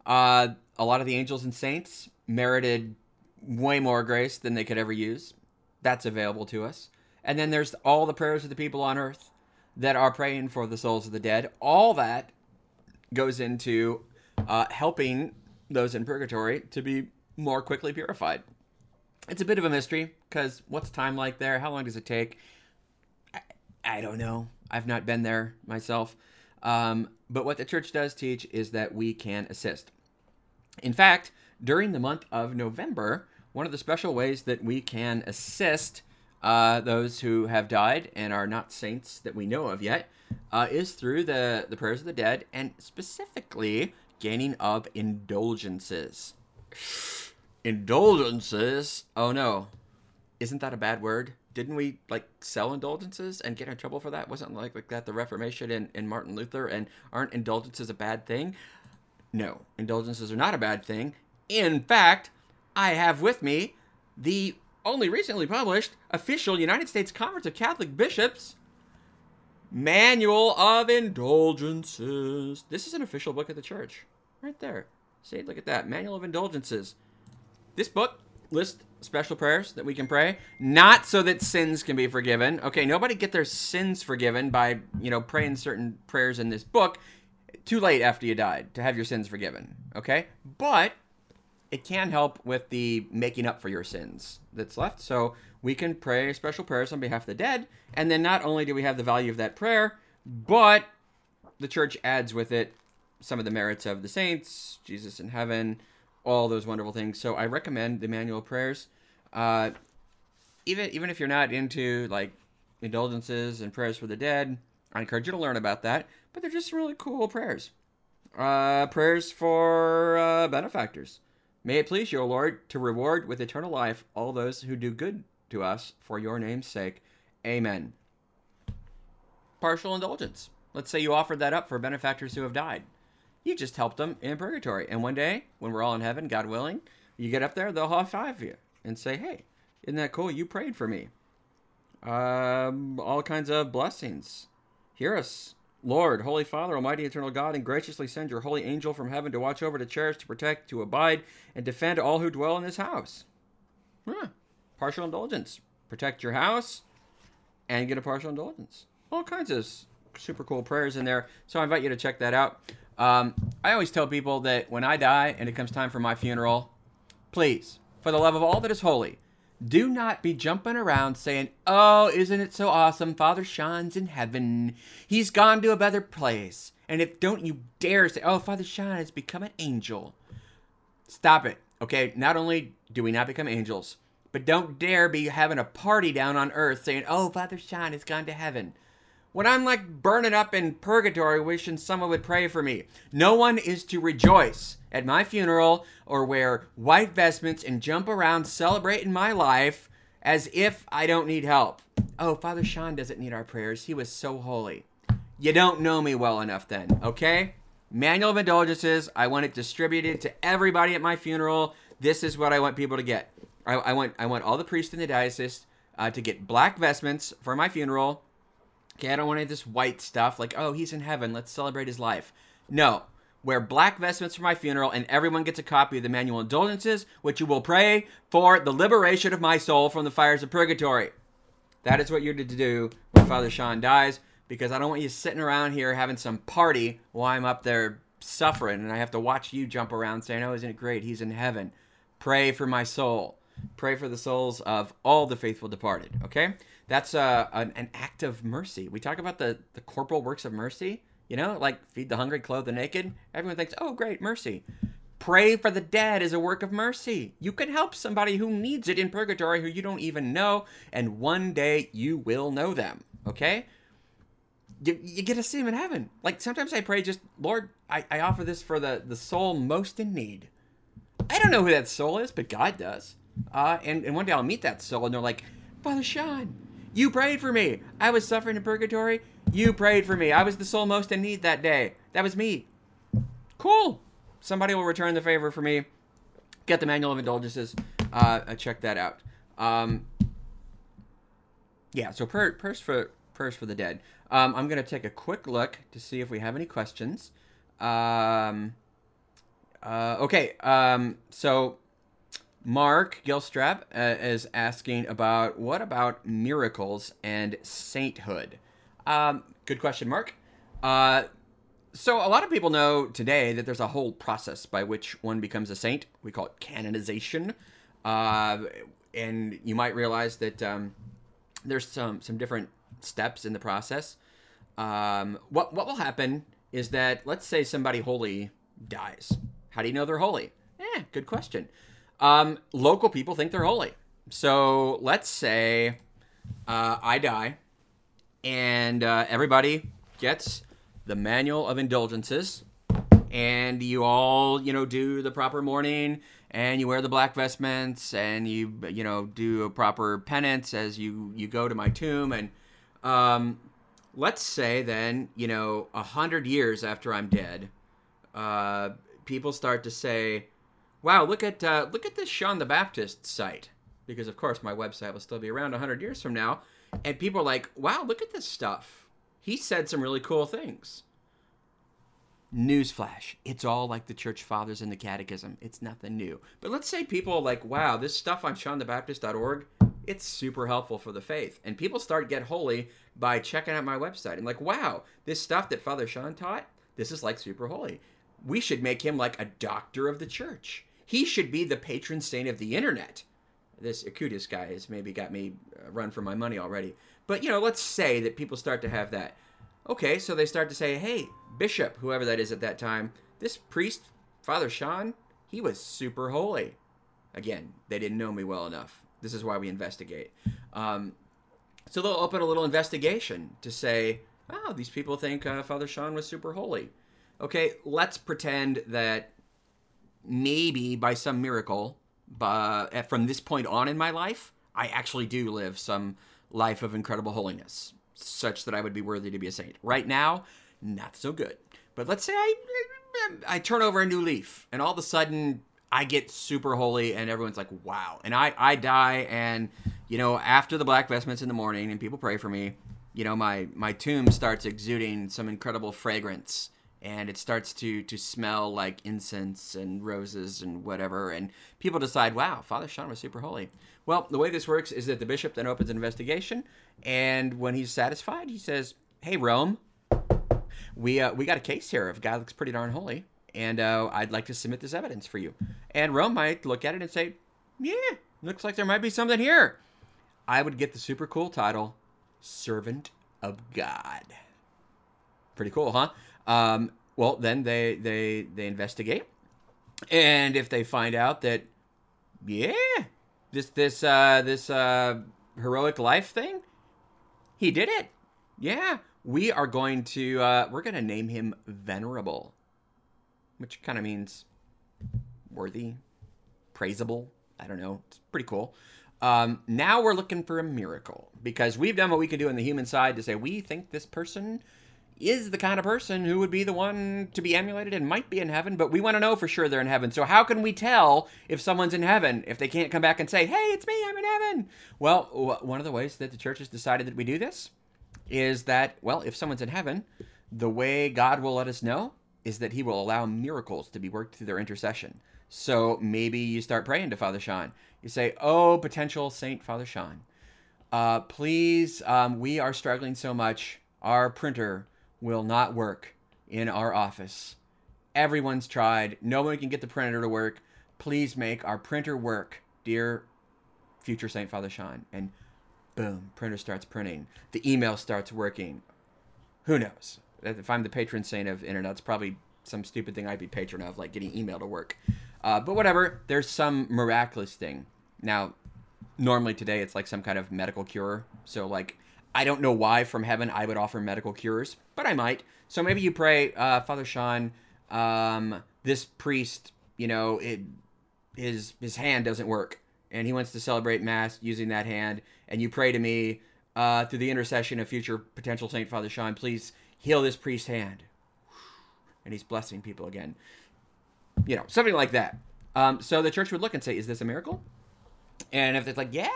Uh, a lot of the angels and saints merited way more grace than they could ever use. That's available to us. And then there's all the prayers of the people on earth that are praying for the souls of the dead. All that goes into uh, helping those in purgatory to be more quickly purified. It's a bit of a mystery because what's time like there? How long does it take? I, I don't know. I've not been there myself. Um, but what the church does teach is that we can assist. In fact, during the month of November, one of the special ways that we can assist uh, those who have died and are not saints that we know of yet uh, is through the, the prayers of the dead and specifically gaining of indulgences. indulgences? Oh no. Isn't that a bad word? Didn't we like sell indulgences and get in trouble for that? Wasn't like, like that the Reformation and, and Martin Luther and aren't indulgences a bad thing? No, indulgences are not a bad thing. In fact, I have with me the only recently published official United States Conference of Catholic Bishops Manual of Indulgences. This is an official book of the church. Right there. See, look at that. Manual of Indulgences. This book lists special prayers that we can pray, not so that sins can be forgiven. Okay, nobody get their sins forgiven by, you know, praying certain prayers in this book too late after you died to have your sins forgiven. Okay? But it can help with the making up for your sins that's left. So we can pray special prayers on behalf of the dead. And then not only do we have the value of that prayer, but the church adds with it some of the merits of the saints, Jesus in heaven, all those wonderful things. So I recommend the manual prayers. Uh, even even if you're not into like indulgences and prayers for the dead, I encourage you to learn about that. But they're just really cool prayers. Uh, prayers for uh, benefactors. May it please you, O Lord, to reward with eternal life all those who do good to us for your name's sake. Amen. Partial indulgence. Let's say you offered that up for benefactors who have died. You just helped them in purgatory. And one day, when we're all in heaven, God willing, you get up there, they'll high five you and say, Hey, isn't that cool? You prayed for me. Um, all kinds of blessings. Hear us, Lord, Holy Father, Almighty Eternal God, and graciously send your holy angel from heaven to watch over, to cherish, to protect, to abide, and defend all who dwell in this house. Huh. Partial indulgence. Protect your house and get a partial indulgence. All kinds of super cool prayers in there. So I invite you to check that out. Um, I always tell people that when I die and it comes time for my funeral, please, for the love of all that is holy, do not be jumping around saying, Oh, isn't it so awesome? Father Sean's in heaven. He's gone to a better place. And if don't you dare say, Oh, Father Sean has become an angel. Stop it. Okay, not only do we not become angels, but don't dare be having a party down on earth saying, Oh, Father Sean has gone to heaven. When I'm like burning up in purgatory wishing someone would pray for me. No one is to rejoice at my funeral or wear white vestments and jump around celebrating my life as if I don't need help. Oh, Father Sean doesn't need our prayers. He was so holy. You don't know me well enough then, okay? Manual of Indulgences. I want it distributed to everybody at my funeral. This is what I want people to get. I, I want I want all the priests in the diocese uh, to get black vestments for my funeral. Okay, I don't want any of this white stuff like, oh, he's in heaven. Let's celebrate his life. No, wear black vestments for my funeral, and everyone gets a copy of the manual indulgences, which you will pray for the liberation of my soul from the fires of purgatory. That is what you're to do when Father Sean dies, because I don't want you sitting around here having some party while I'm up there suffering, and I have to watch you jump around saying, "Oh, isn't it great? He's in heaven." Pray for my soul. Pray for the souls of all the faithful departed. Okay, that's uh, an, an act of mercy. We talk about the the corporal works of mercy. You know, like feed the hungry, clothe the naked. Everyone thinks, "Oh, great, mercy." Pray for the dead is a work of mercy. You can help somebody who needs it in purgatory who you don't even know, and one day you will know them. Okay? You, you get to see them in heaven. Like sometimes I pray, just Lord, I, I offer this for the, the soul most in need. I don't know who that soul is, but God does. Uh, and, and one day I'll meet that soul, and they're like, Father Sean, you prayed for me. I was suffering in purgatory. You prayed for me. I was the soul most in need that day. That was me. Cool somebody will return the favor for me. Get the manual of indulgences. Uh, check that out. Um, yeah, so per, prayers for prayers for the dead. Um, I'm gonna take a quick look to see if we have any questions. Um, uh, okay, um, so Mark Gilstrap uh, is asking about what about miracles and sainthood. Um, good question, Mark. Uh, so, a lot of people know today that there's a whole process by which one becomes a saint. We call it canonization. Uh, and you might realize that um, there's some, some different steps in the process. Um, what, what will happen is that, let's say somebody holy dies. How do you know they're holy? Eh, good question. Um, local people think they're holy. So, let's say uh, I die and uh, everybody gets the manual of indulgences and you all you know do the proper mourning and you wear the black vestments and you you know do a proper penance as you you go to my tomb and um, let's say then you know a hundred years after i'm dead uh, people start to say wow look at uh, look at this sean the baptist site because of course my website will still be around 100 years from now and people are like wow look at this stuff he said some really cool things. Newsflash, it's all like the church fathers and the catechism. It's nothing new. But let's say people like, wow, this stuff on SeanTheBaptist.org, it's super helpful for the faith. And people start get holy by checking out my website and like, wow, this stuff that Father Sean taught, this is like super holy. We should make him like a doctor of the church. He should be the patron saint of the internet. This Acutis guy has maybe got me uh, run for my money already. But, you know, let's say that people start to have that. Okay, so they start to say, hey, Bishop, whoever that is at that time, this priest, Father Sean, he was super holy. Again, they didn't know me well enough. This is why we investigate. Um, so they'll open a little investigation to say, oh, these people think uh, Father Sean was super holy. Okay, let's pretend that maybe by some miracle, uh, from this point on in my life, I actually do live some life of incredible holiness, such that I would be worthy to be a saint. Right now, not so good. But let's say I I turn over a new leaf, and all of a sudden I get super holy, and everyone's like, "Wow!" And I I die, and you know, after the black vestments in the mourning, and people pray for me, you know, my my tomb starts exuding some incredible fragrance and it starts to to smell like incense and roses and whatever and people decide wow father sean was super holy. Well the way this works is that the bishop then opens an investigation and when he's satisfied he says hey rome we uh, we got a case here of a guy looks pretty darn holy and uh, i'd like to submit this evidence for you. And rome might look at it and say yeah looks like there might be something here. I would get the super cool title servant of god. Pretty cool huh um, well, then they they they investigate, and if they find out that, yeah, this this uh, this uh, heroic life thing, he did it. Yeah, we are going to uh, we're going to name him venerable, which kind of means worthy, praisable. I don't know. It's pretty cool. Um, now we're looking for a miracle because we've done what we can do on the human side to say we think this person is the kind of person who would be the one to be emulated and might be in heaven, but we want to know for sure they're in heaven. So how can we tell if someone's in heaven if they can't come back and say, "Hey, it's me, I'm in heaven"? Well, one of the ways that the church has decided that we do this is that, well, if someone's in heaven, the way God will let us know is that he will allow miracles to be worked through their intercession. So maybe you start praying to Father Sean. You say, "Oh, potential Saint Father Sean, uh, please, um, we are struggling so much. Our printer will not work in our office. Everyone's tried. No one can get the printer to work. Please make our printer work, dear future Saint Father Sean." And boom, printer starts printing. The email starts working. Who knows? If I'm the patron saint of internet, it's probably some stupid thing I'd be patron of, like getting email to work. Uh, but whatever, there's some miraculous thing. Now, normally today it's like some kind of medical cure. So, like, I don't know why from heaven I would offer medical cures, but I might. So maybe you pray, uh, Father Sean, um, this priest, you know, it, his his hand doesn't work, and he wants to celebrate mass using that hand, and you pray to me uh, through the intercession of future potential Saint Father Sean, please heal this priest's hand, and he's blessing people again. You know, something like that. Um, so the church would look and say, "Is this a miracle?" And if it's like, "Yeah,"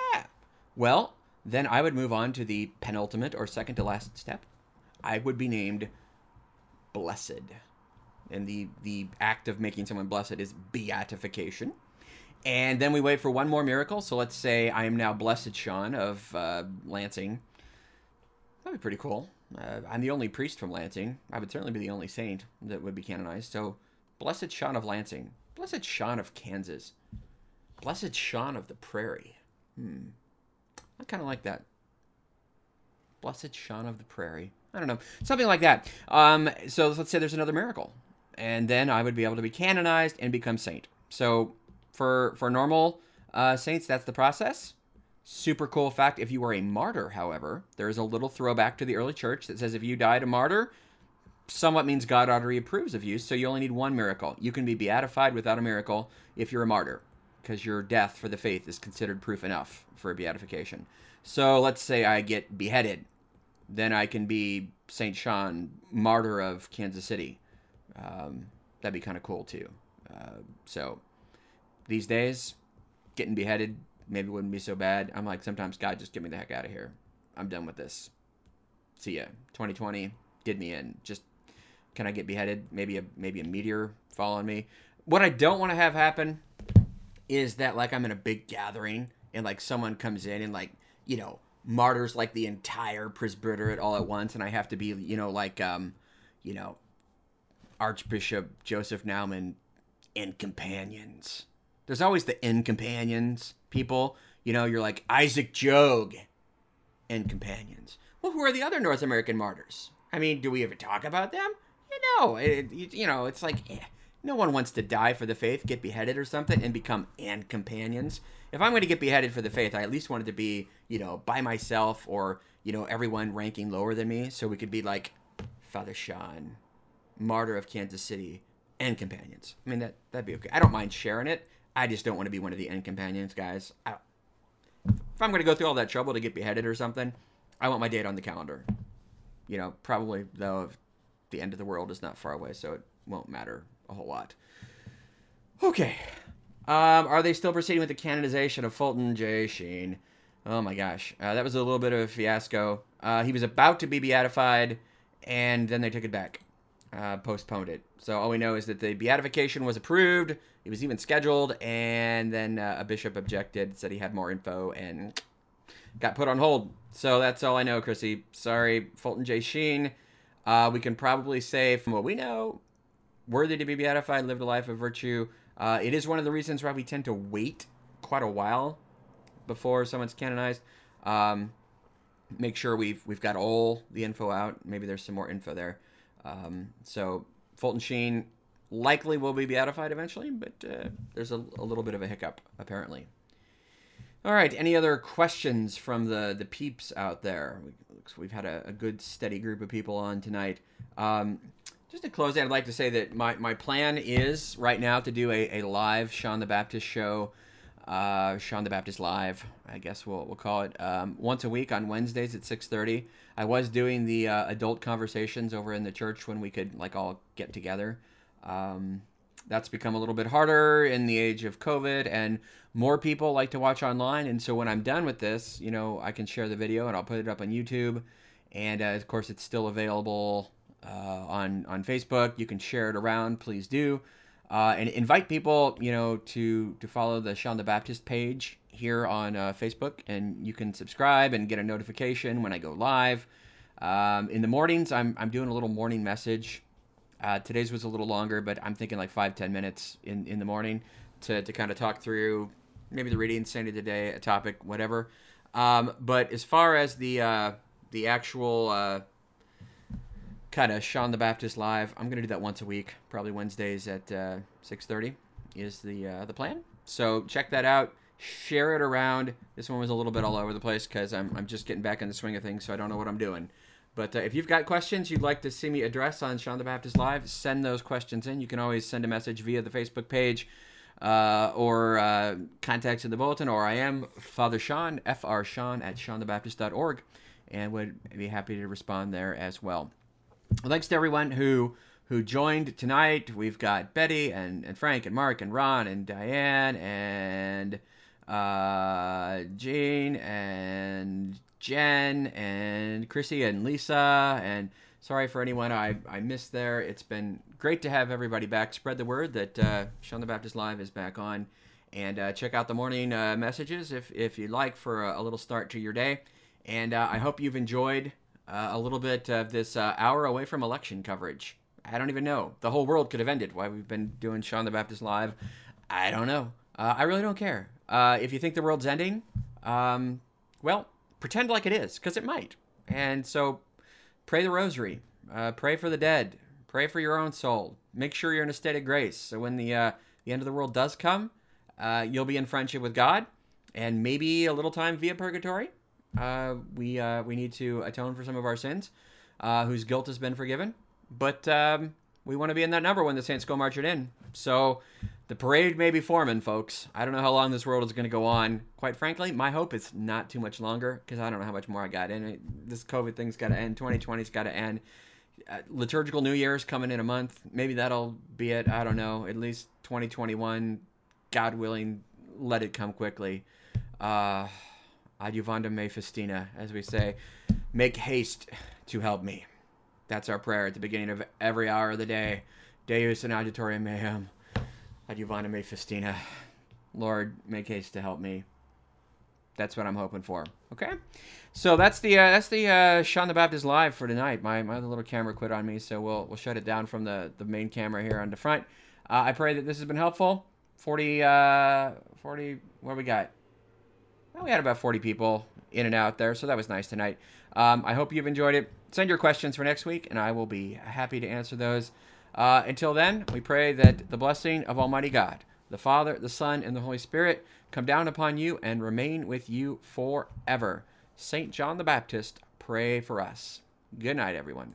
well, then I would move on to the penultimate or second to last step. I would be named blessed. And the the act of making someone blessed is beatification. And then we wait for one more miracle. So let's say I am now Blessed Sean of uh, Lansing. That'd be pretty cool. Uh, I'm the only priest from Lansing. I would certainly be the only saint that would be canonized. So, Blessed Sean of Lansing. Blessed Sean of Kansas. Blessed Sean of the Prairie. Hmm. I kind of like that. Blessed Sean of the Prairie. I don't know. Something like that. Um, so let's say there's another miracle. And then I would be able to be canonized and become saint. So for for normal uh, saints, that's the process. Super cool fact. If you are a martyr, however, there is a little throwback to the early church that says if you died a martyr, somewhat means God already approves of you. So you only need one miracle. You can be beatified without a miracle if you're a martyr, because your death for the faith is considered proof enough for beatification. So let's say I get beheaded, then I can be Saint Sean, martyr of Kansas City. Um, that'd be kind of cool too. Uh, so these days, getting beheaded maybe wouldn't be so bad. I'm like, sometimes God, just get me the heck out of here. I'm done with this. See ya. 2020 did me in. Just can I get beheaded? Maybe a maybe a meteor fall on me. What I don't want to have happen is that like I'm in a big gathering and like someone comes in and like you know martyrs like the entire presbyterate all at once, and I have to be you know like um you know Archbishop Joseph Naumann and companions. There's always the end companions people. You know, you're like Isaac Jogues and companions. Well, who are the other North American martyrs? I mean, do we ever talk about them? You know, it, you know, it's like eh, no one wants to die for the faith, get beheaded or something, and become and companions. If I'm going to get beheaded for the faith, I at least want it to be, you know, by myself or you know everyone ranking lower than me, so we could be like Father Sean, martyr of Kansas City, and companions. I mean that that'd be okay. I don't mind sharing it. I just don't want to be one of the end companions, guys. I, if I'm going to go through all that trouble to get beheaded or something, I want my date on the calendar. You know, probably though, the end of the world is not far away, so it won't matter a whole lot. Okay. Um, are they still proceeding with the canonization of Fulton J. Sheen? Oh my gosh, uh, that was a little bit of a fiasco. Uh, he was about to be beatified, and then they took it back, uh, postponed it. So all we know is that the beatification was approved. It was even scheduled, and then uh, a bishop objected, said he had more info, and got put on hold. So that's all I know, Chrissy. Sorry, Fulton J. Sheen. Uh, we can probably say, from what we know, worthy to be beatified, lived a life of virtue. Uh, it is one of the reasons why we tend to wait quite a while before someone's canonized. Um, make sure we've we've got all the info out. Maybe there's some more info there. Um, so Fulton Sheen likely will be beatified eventually, but uh, there's a, a, little bit of a hiccup apparently. All right, any other questions from the the peeps out there? We, have had a, a, good steady group of people on tonight. Um, just to close, I'd like to say that my, my plan is right now to do a, a live Sean the Baptist show, uh, Sean the Baptist live, I guess we'll, we'll call it, um, once a week on Wednesdays at 6.30. I was doing the uh, adult conversations over in the church when we could like all get together. Um, that's become a little bit harder in the age of COVID, and more people like to watch online. And so when I'm done with this, you know, I can share the video and I'll put it up on YouTube. And uh, of course, it's still available uh, on on Facebook. You can share it around. Please do. Uh, and invite people, you know, to to follow the Sean the Baptist page here on uh, Facebook, and you can subscribe and get a notification when I go live. Um, in the mornings, I'm I'm doing a little morning message. Uh, today's was a little longer, but I'm thinking like five ten minutes in in the morning to to kind of talk through maybe the reading Sunday today, a topic, whatever. Um, but as far as the uh, the actual uh, kind of Sean the Baptist live. I'm gonna do that once a week, probably Wednesdays at uh, 6:30 is the uh, the plan. So check that out. Share it around. This one was a little bit all over the place because I'm I'm just getting back in the swing of things, so I don't know what I'm doing. But uh, if you've got questions you'd like to see me address on Sean the Baptist Live, send those questions in. You can always send a message via the Facebook page uh, or uh, contacts in the bulletin, or I am Father Sean, F.R. Sean at SeanTheBaptist.org, and would be happy to respond there as well. Well, thanks to everyone who who joined tonight. We've got Betty and, and Frank and Mark and Ron and Diane and uh, and Jen and Chrissy and Lisa. And sorry for anyone I, I missed there. It's been great to have everybody back. Spread the word that uh, Sean the Baptist Live is back on. And uh, check out the morning uh, messages if, if you'd like for a, a, little start to your day. And uh, I hope you've enjoyed uh, a little bit of this uh, hour away from election coverage. I don't even know. The whole world could have ended while we've been doing Sean the Baptist live. I don't know. Uh, I really don't care. Uh, if you think the world's ending, um, well, pretend like it is, because it might. And so pray the rosary, uh, pray for the dead, pray for your own soul. Make sure you're in a state of grace. So when the, uh, the end of the world does come, you'll be in friendship with God and maybe a little time via purgatory uh, we uh, we need to atone for some of our sins, uh, whose guilt has been forgiven. But um, we want to be in that number when the saints go marching in. So the parade may be forming, folks. I don't know how long this world is going to go on. Quite frankly, my hope is not too much longer because I don't know how much more I got in. This COVID thing's got to end. 2020's got to end. Uh, liturgical New Year's coming in a month. Maybe that'll be it. I don't know. At least 2021, God willing, let it come quickly. Uh, Adjuvanda me festina, as we say. Make haste to help me. That's our prayer at the beginning of every hour of the day. Deus in adjutorium meum. Adjuvanda me festina. Lord, make haste to help me. That's what I'm hoping for. Okay, so that's the uh, that's the uh, Sean the Baptist live for tonight. My my little camera quit on me, so we'll we'll shut it down from the the main camera here on the front. Uh, I pray that this has been helpful. 40 uh 40 what we got we had about 40 people in and out there, so that was nice tonight. Um, I hope you've enjoyed it. Send your questions for next week, and I will be happy to answer those. Uh, until then, we pray that the blessing of Almighty God, the Father, the Son, and the Holy Spirit come down upon you and remain with you forever. St. John the Baptist, pray for us. Good night, everyone.